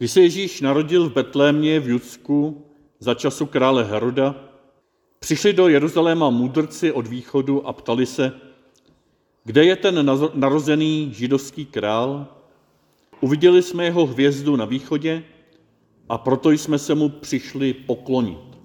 Když se Ježíš narodil v Betlémě v Judsku za času krále Heroda, přišli do Jeruzaléma mudrci od východu a ptali se, kde je ten narozený židovský král? Uviděli jsme jeho hvězdu na východě a proto jsme se mu přišli poklonit.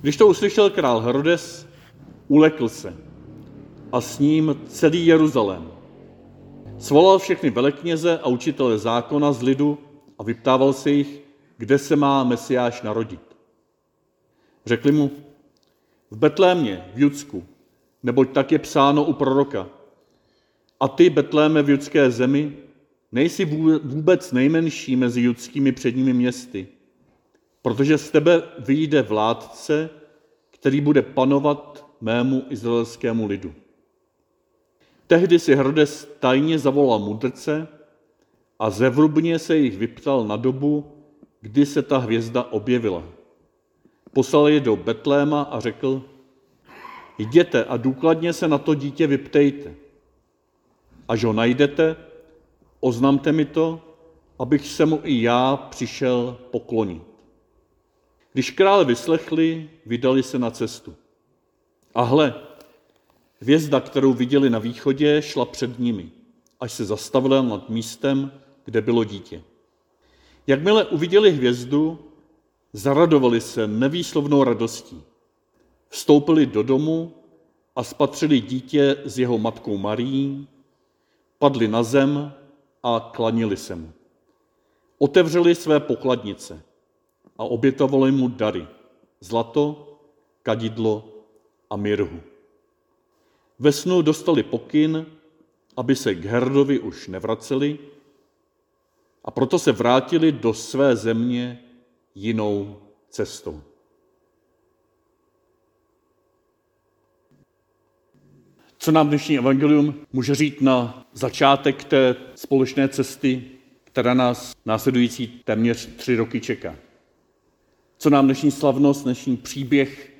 Když to uslyšel král Herodes, ulekl se a s ním celý Jeruzalém. Svolal všechny velekněze a učitele zákona z lidu a vyptával se jich, kde se má Mesiáš narodit. Řekli mu, v Betlémě, v Judsku, neboť tak je psáno u proroka. A ty, Betléme v judské zemi, nejsi vůbec nejmenší mezi judskými předními městy, protože z tebe vyjde vládce, který bude panovat mému izraelskému lidu. Tehdy si Herodes tajně zavolal mudrce a zevrubně se jich vyptal na dobu, kdy se ta hvězda objevila. Poslal je do Betléma a řekl, jděte a důkladně se na to dítě vyptejte. Až ho najdete, oznamte mi to, abych se mu i já přišel poklonit. Když král vyslechli, vydali se na cestu. A hle, hvězda, kterou viděli na východě, šla před nimi, až se zastavila nad místem, kde bylo dítě. Jakmile uviděli hvězdu, zaradovali se nevýslovnou radostí. Vstoupili do domu a spatřili dítě s jeho matkou Marií, padli na zem a klanili se mu. Otevřeli své pokladnice a obětovali mu dary, zlato, kadidlo a mirhu. Ve snu dostali pokyn, aby se k Herdovi už nevraceli, a proto se vrátili do své země jinou cestou. Co nám dnešní evangelium může říct na začátek té společné cesty, která nás následující téměř tři roky čeká? Co nám dnešní slavnost, dnešní příběh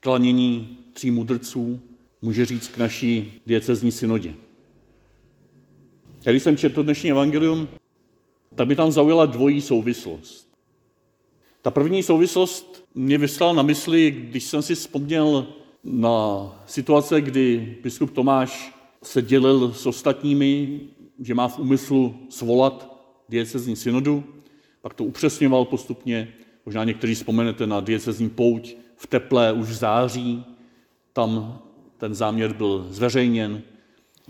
klanění tří mudrců může říct k naší diecezní synodě? Když jsem četl dnešní evangelium, tak mi tam zaujala dvojí souvislost. Ta první souvislost mě vyslala na mysli, když jsem si vzpomněl na situace, kdy biskup Tomáš se dělil s ostatními, že má v úmyslu svolat diecezní synodu, pak to upřesňoval postupně, možná někteří vzpomenete na diecezní pouť v teplé už v září, tam ten záměr byl zveřejněn,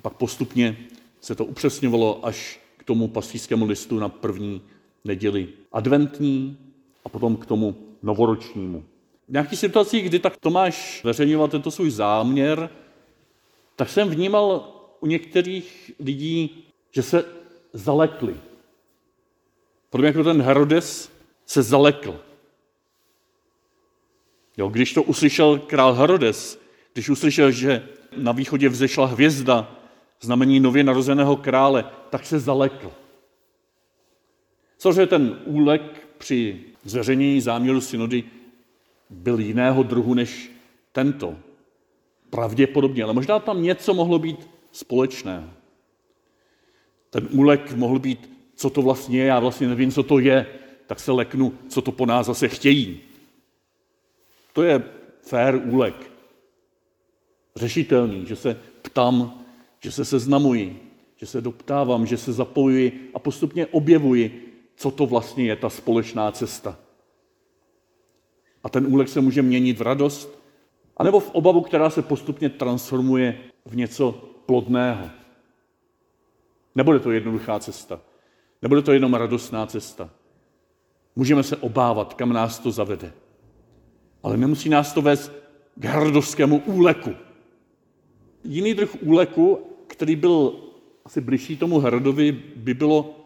pak postupně se to upřesňovalo až tomu pastýřskému listu na první neděli adventní a potom k tomu novoročnímu. V nějakých situacích, kdy tak Tomáš zveřejňoval tento svůj záměr, tak jsem vnímal u některých lidí, že se zalekli. Podobně jako ten Herodes se zalekl. Jo, když to uslyšel král Herodes, když uslyšel, že na východě vzešla hvězda, znamení nově narozeného krále, tak se zalekl. Cože ten úlek při zveřejnění záměru synody byl jiného druhu než tento. Pravděpodobně, ale možná tam něco mohlo být společného. Ten úlek mohl být, co to vlastně je, já vlastně nevím, co to je, tak se leknu, co to po nás zase chtějí. To je fair úlek. Řešitelný, že se ptám, že se seznamuji, že se doptávám, že se zapojuji a postupně objevuji, co to vlastně je ta společná cesta. A ten úlek se může měnit v radost, anebo v obavu, která se postupně transformuje v něco plodného. Nebude to jednoduchá cesta. Nebude to jenom radostná cesta. Můžeme se obávat, kam nás to zavede. Ale nemusí nás to vést k hrdovskému úleku. Jiný druh úleku, který byl asi blížší tomu Herodovi, by bylo,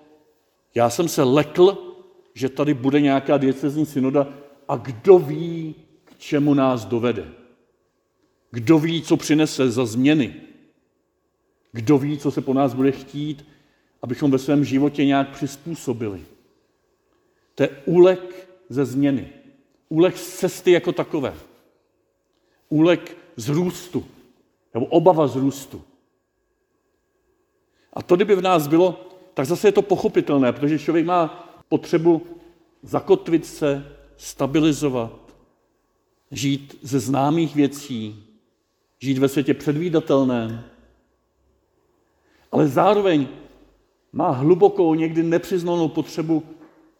já jsem se lekl, že tady bude nějaká diecezní synoda a kdo ví, k čemu nás dovede. Kdo ví, co přinese za změny. Kdo ví, co se po nás bude chtít, abychom ve svém životě nějak přizpůsobili. To je úlek ze změny. Úlek z cesty jako takové. Úlek z růstu. Nebo obava z růstu. A to, kdyby v nás bylo, tak zase je to pochopitelné, protože člověk má potřebu zakotvit se, stabilizovat, žít ze známých věcí, žít ve světě předvídatelném, ale zároveň má hlubokou, někdy nepřiznanou potřebu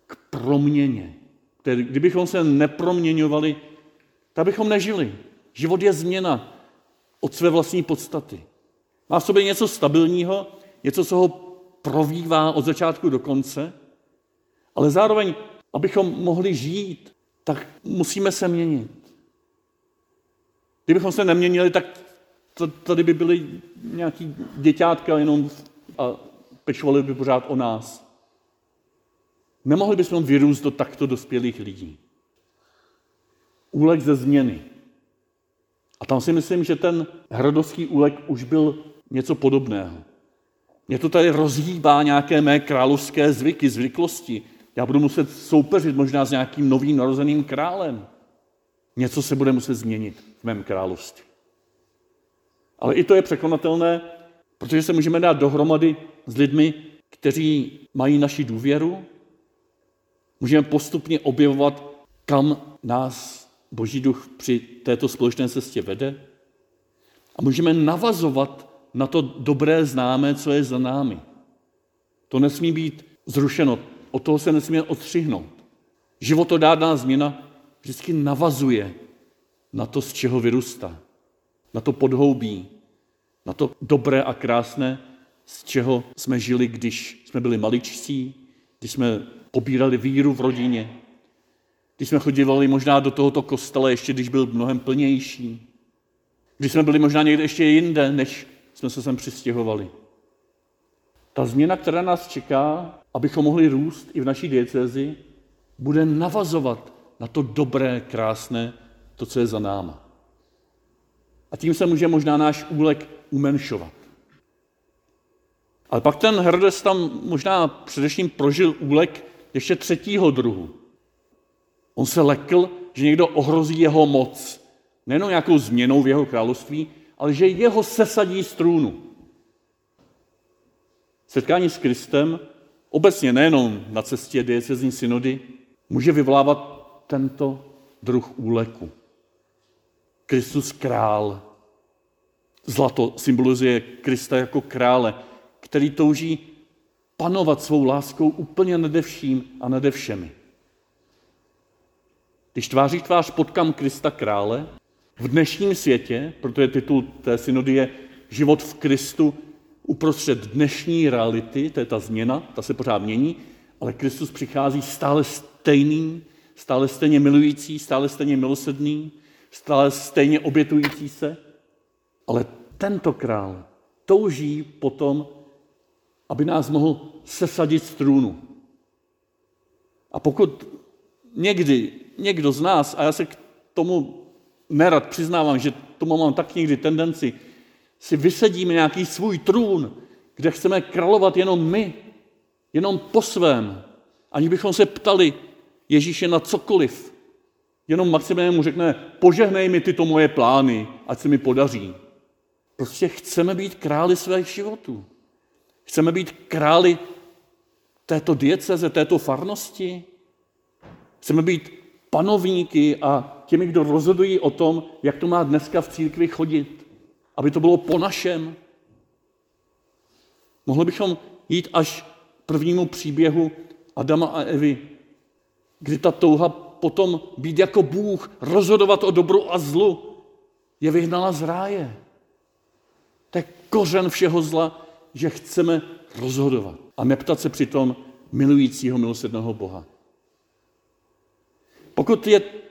k proměně. Tedy kdybychom se neproměňovali, tak bychom nežili. Život je změna od své vlastní podstaty. Má v sobě něco stabilního, něco, co ho provívá od začátku do konce, ale zároveň, abychom mohli žít, tak musíme se měnit. Kdybychom se neměnili, tak tady by byly nějaký děťátka jenom a pečovali by pořád o nás. Nemohli bychom vyrůst do takto dospělých lidí. Úlek ze změny. A tam si myslím, že ten hradovský úlek už byl něco podobného. Mě to tady rozhýbá nějaké mé královské zvyky, zvyklosti. Já budu muset soupeřit možná s nějakým novým narozeným králem. Něco se bude muset změnit v mém království. Ale i to je překonatelné, protože se můžeme dát dohromady s lidmi, kteří mají naši důvěru. Můžeme postupně objevovat, kam nás Boží duch při této společné cestě vede. A můžeme navazovat na to dobré známé, co je za námi. To nesmí být zrušeno, od toho se nesmí odstřihnout. Životodárná změna vždycky navazuje na to, z čeho vyrůstá. Na to podhoubí, na to dobré a krásné, z čeho jsme žili, když jsme byli maličcí, když jsme pobírali víru v rodině, když jsme chodívali možná do tohoto kostela, ještě když byl mnohem plnější, když jsme byli možná někde ještě jinde, než jsme se sem přistěhovali. Ta změna, která nás čeká, abychom mohli růst i v naší diecézi, bude navazovat na to dobré, krásné, to, co je za náma. A tím se může možná náš úlek umenšovat. Ale pak ten Herodes tam možná především prožil úlek ještě třetího druhu. On se lekl, že někdo ohrozí jeho moc. Nejenom nějakou změnou v jeho království, ale že jeho sesadí z trůnu. Setkání s Kristem, obecně nejenom na cestě diecezní synody, může vyvolávat tento druh úleku. Kristus král. Zlato symbolizuje Krista jako krále, který touží panovat svou láskou úplně nade vším a nade všemi. Když tváří tvář potkám Krista krále, v dnešním světě, protože titul té synody je Život v Kristu uprostřed dnešní reality, to je ta změna, ta se pořád mění, ale Kristus přichází stále stejný, stále stejně milující, stále stejně milosedný, stále stejně obětující se. Ale tento král touží potom, aby nás mohl sesadit z trůnu. A pokud někdy někdo z nás, a já se k tomu nerad přiznávám, že tomu mám tak někdy tendenci, si vysedíme nějaký svůj trůn, kde chceme královat jenom my, jenom po svém, ani bychom se ptali Ježíše na cokoliv. Jenom maximálně mu řekne, požehnej mi tyto moje plány, ať se mi podaří. Prostě chceme být králi svých životů. Chceme být králi této dieceze, této farnosti. Chceme být panovníky a těmi, kdo rozhodují o tom, jak to má dneska v církvi chodit. Aby to bylo po našem. Mohli bychom jít až k prvnímu příběhu Adama a Evy, kdy ta touha potom být jako Bůh, rozhodovat o dobru a zlu, je vyhnala z ráje. To je kořen všeho zla, že chceme rozhodovat a neptat se přitom milujícího milosedného Boha. Pokud je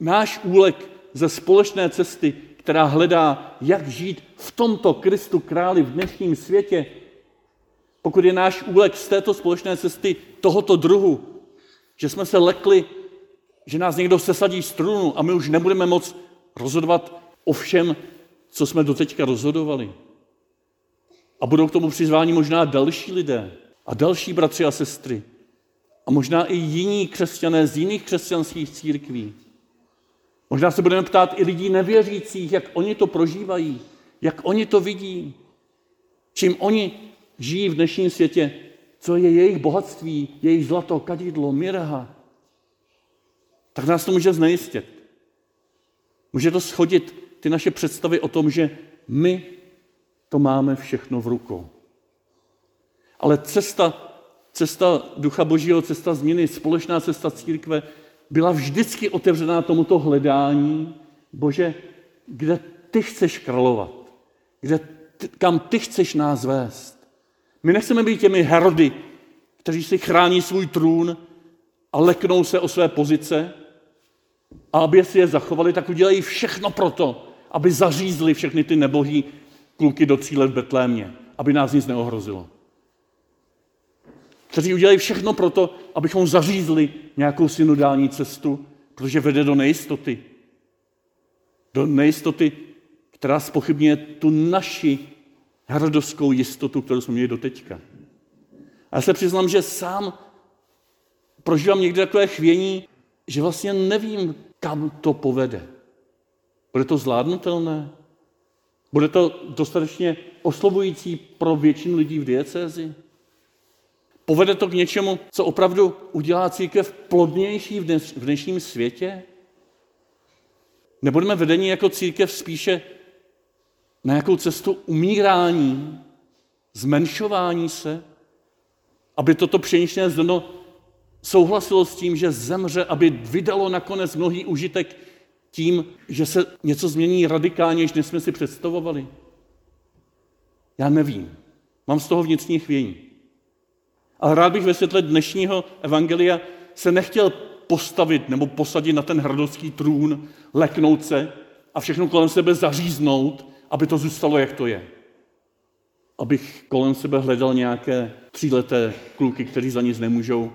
náš úlek ze společné cesty, která hledá, jak žít v tomto Kristu králi v dnešním světě, pokud je náš úlek z této společné cesty tohoto druhu, že jsme se lekli, že nás někdo sesadí z trůnu a my už nebudeme moc rozhodovat o všem, co jsme doteďka rozhodovali. A budou k tomu přizváni možná další lidé a další bratři a sestry. A možná i jiní křesťané z jiných křesťanských církví. Možná se budeme ptát i lidí nevěřících, jak oni to prožívají, jak oni to vidí, čím oni žijí v dnešním světě, co je jejich bohatství, jejich zlato, kadidlo, mirha. tak nás to může znejistit. Může to schodit ty naše představy o tom, že my to máme všechno v rukou. Ale cesta, cesta Ducha Božího, cesta změny, společná cesta církve byla vždycky otevřená tomuto hledání. Bože, kde ty chceš královat? Kde ty, kam ty chceš nás vést? My nechceme být těmi herody, kteří si chrání svůj trůn a leknou se o své pozice a aby si je zachovali, tak udělají všechno proto, aby zařízli všechny ty nebohý kluky do cíle v Betlémě, aby nás nic neohrozilo. Kteří udělají všechno proto, abychom zařízli nějakou synodální cestu, protože vede do nejistoty. Do nejistoty, která spochybňuje tu naši hrdovskou jistotu, kterou jsme měli doteďka. A já se přiznám, že sám prožívám někdy takové chvění, že vlastně nevím, kam to povede. Bude to zvládnutelné? Bude to dostatečně oslovující pro většinu lidí v diecézi? Povede to k něčemu, co opravdu udělá církev plodnější v, dneš, v dnešním světě? Nebudeme vedení jako církev spíše na nějakou cestu umírání, zmenšování se, aby toto pšeničné zrno souhlasilo s tím, že zemře, aby vydalo nakonec mnohý užitek tím, že se něco změní radikálně, než jsme si představovali? Já nevím. Mám z toho vnitřní chvění. Ale rád bych ve světle dnešního evangelia se nechtěl postavit nebo posadit na ten hrdovský trůn, leknout se a všechno kolem sebe zaříznout, aby to zůstalo, jak to je. Abych kolem sebe hledal nějaké tříleté kluky, kteří za nic nemůžou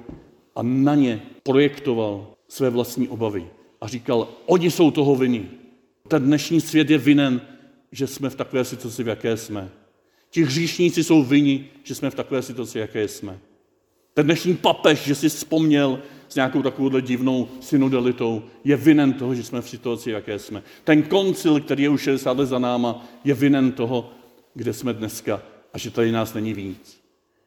a na ně projektoval své vlastní obavy a říkal, oni jsou toho viny. Ten dnešní svět je vinen, že jsme v takové situaci, v jaké jsme. Ti hříšníci jsou vini, že jsme v takové situaci, jaké jsme. Ten dnešní papež, že si vzpomněl s nějakou takovou divnou synodalitou, je vinen toho, že jsme v situaci, jaké jsme. Ten koncil, který je už 60 let za náma, je vinen toho, kde jsme dneska a že tady nás není víc.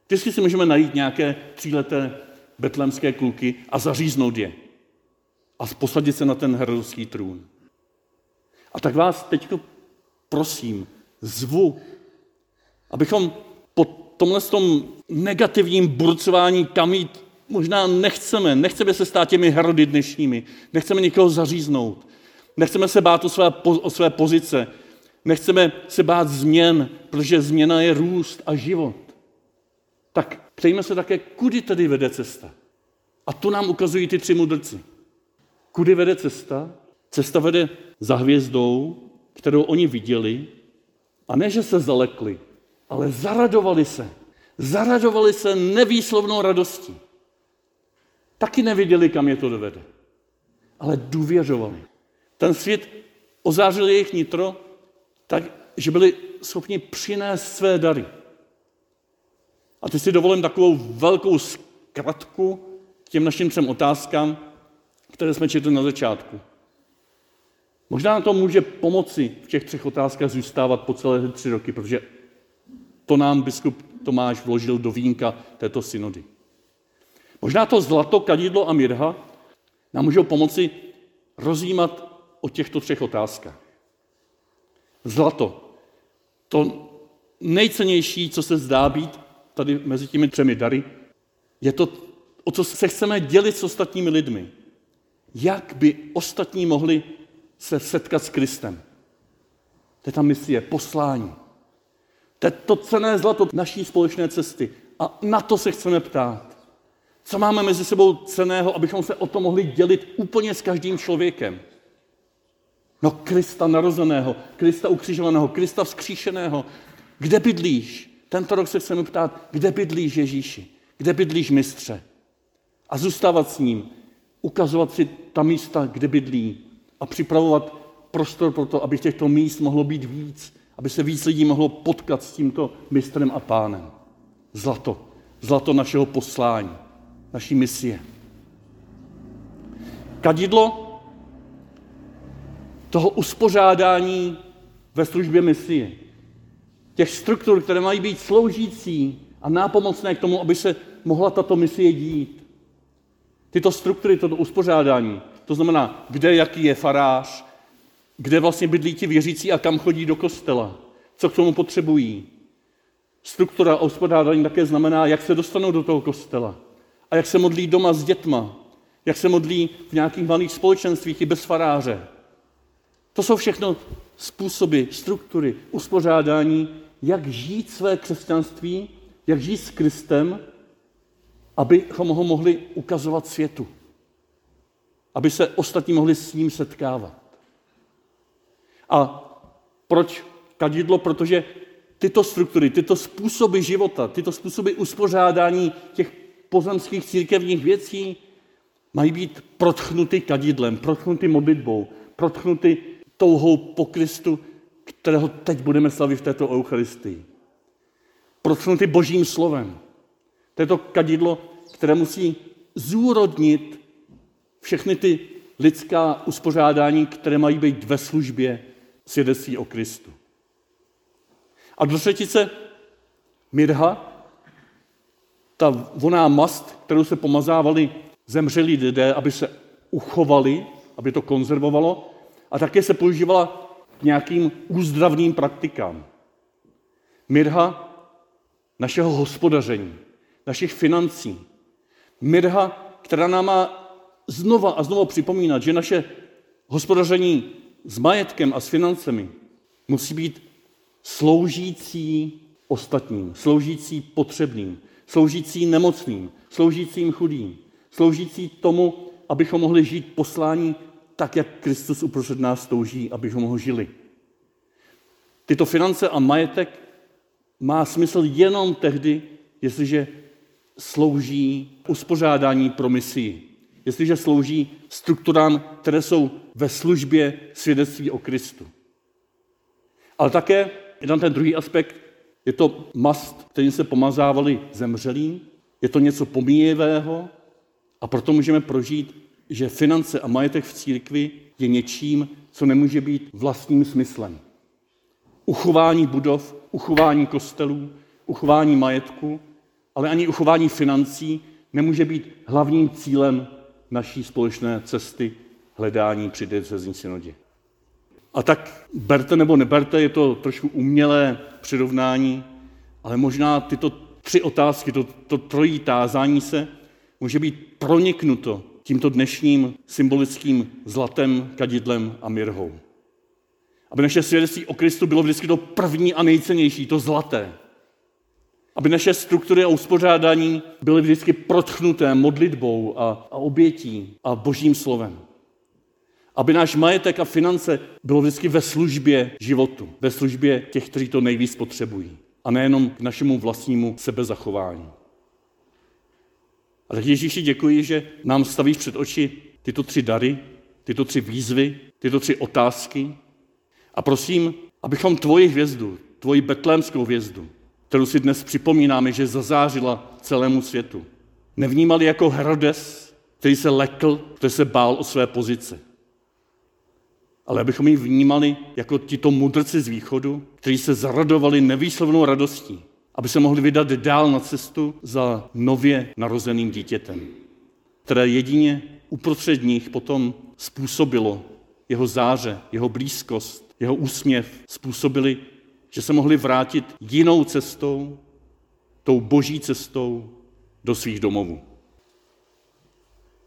Vždycky si můžeme najít nějaké tříleté betlemské kluky a zaříznout je. A posadit se na ten hrdovský trůn. A tak vás teď prosím, zvu, abychom po tomhle tom negativním burcování, kam jít možná nechceme, nechceme se stát těmi herody dnešními, nechceme nikoho zaříznout, nechceme se bát o své, o své pozice, nechceme se bát změn, protože změna je růst a život. Tak přejme se také, kudy tedy vede cesta. A to nám ukazují ty tři mudrci. Kudy vede cesta? Cesta vede za hvězdou, kterou oni viděli, a ne, že se zalekli, ale zaradovali se. Zaradovali se nevýslovnou radostí. Taky neviděli, kam je to dovede. Ale důvěřovali. Ten svět ozářil jejich nitro tak, že byli schopni přinést své dary. A teď si dovolím takovou velkou zkratku k těm našim třem otázkám, které jsme četli na začátku. Možná na to může pomoci v těch třech otázkách zůstávat po celé tři roky, protože to nám biskup Tomáš vložil do vínka této synody. Možná to zlato, kadidlo a mirha nám můžou pomoci rozjímat o těchto třech otázkách. Zlato. To nejcennější, co se zdá být tady mezi těmi třemi dary, je to, o co se chceme dělit s ostatními lidmi. Jak by ostatní mohli se setkat s Kristem. To je ta misie, poslání. To je to cené zlato naší společné cesty. A na to se chceme ptát. Co máme mezi sebou ceného, abychom se o to mohli dělit úplně s každým člověkem? No Krista narozeného, Krista ukřižovaného, Krista vzkříšeného. Kde bydlíš? Tento rok se chceme ptát, kde bydlíš Ježíši? Kde bydlíš mistře? A zůstávat s ním, ukazovat si ta místa, kde bydlí a připravovat prostor pro to, aby těchto míst mohlo být víc, aby se víc lidí mohlo potkat s tímto mistrem a pánem. Zlato. Zlato našeho poslání, naší misie. Kadidlo toho uspořádání ve službě misie těch struktur, které mají být sloužící a nápomocné k tomu, aby se mohla tato misie dít. Tyto struktury, toto uspořádání To znamená, kde jaký je farář, kde vlastně bydlí ti věřící a kam chodí do kostela, co k tomu potřebují. Struktura a hospodáření také znamená, jak se dostanou do toho kostela a jak se modlí doma s dětma, jak se modlí v nějakých malých společenstvích i bez faráře. To jsou všechno způsoby, struktury, uspořádání, jak žít své křesťanství, jak žít s Kristem, abychom ho mohli ukazovat světu. Aby se ostatní mohli s ním setkávat. A proč kadidlo? Protože tyto struktury, tyto způsoby života, tyto způsoby uspořádání těch pozemských církevních věcí mají být protchnuty kadidlem, protchnuty modlitbou, protchnuty touhou po Kristu, kterého teď budeme slavit v této Eucharistii. Protchnuty božím slovem. To je to kadidlo, které musí zúrodnit všechny ty lidská uspořádání, které mají být ve službě svědectví o Kristu. A do třetice mirha, ta voná mast, kterou se pomazávali zemřelí lidé, aby se uchovali, aby to konzervovalo, a také se používala k nějakým úzdravným praktikám. Mirha našeho hospodaření, našich financí. Mirha, která nám má znova a znova připomínat, že naše hospodaření s majetkem a s financemi musí být sloužící ostatním, sloužící potřebným, sloužící nemocným, sloužícím chudým, sloužící tomu, abychom mohli žít poslání tak, jak Kristus uprostřed nás touží, abychom ho žili. Tyto finance a majetek má smysl jenom tehdy, jestliže slouží uspořádání pro misii. Jestliže slouží strukturám, které jsou ve službě svědectví o Kristu. Ale také jeden ten druhý aspekt, je to mast, kterým se pomazávali zemřelí, je to něco pomíjivého a proto můžeme prožít, že finance a majetek v církvi je něčím, co nemůže být vlastním smyslem. Uchování budov, uchování kostelů, uchování majetku, ale ani uchování financí nemůže být hlavním cílem naší společné cesty hledání při diecezní synodě. A tak berte nebo neberte, je to trošku umělé přirovnání, ale možná tyto tři otázky, to, to trojí tázání se, může být proniknuto tímto dnešním symbolickým zlatem, kadidlem a mirhou. Aby naše svědectví o Kristu bylo vždycky to první a nejcennější, to zlaté. Aby naše struktury a uspořádání byly vždycky protchnuté modlitbou a, a obětí a božím slovem. Aby náš majetek a finance bylo vždycky ve službě životu, ve službě těch, kteří to nejvíc potřebují. A nejenom k našemu vlastnímu sebezachování. A tak Ježíši děkuji, že nám stavíš před oči tyto tři dary, tyto tři výzvy, tyto tři otázky. A prosím, abychom tvoji hvězdu, tvoji betlémskou hvězdu, kterou si dnes připomínáme, že zazářila celému světu, nevnímali jako Herodes, který se lekl, který se bál o své pozice. Ale abychom ji vnímali jako tito mudrci z východu, kteří se zaradovali nevýslovnou radostí, aby se mohli vydat dál na cestu za nově narozeným dítětem, které jedině uprostřed nich potom způsobilo jeho záře, jeho blízkost, jeho úsměv, způsobili, že se mohli vrátit jinou cestou, tou boží cestou do svých domovů.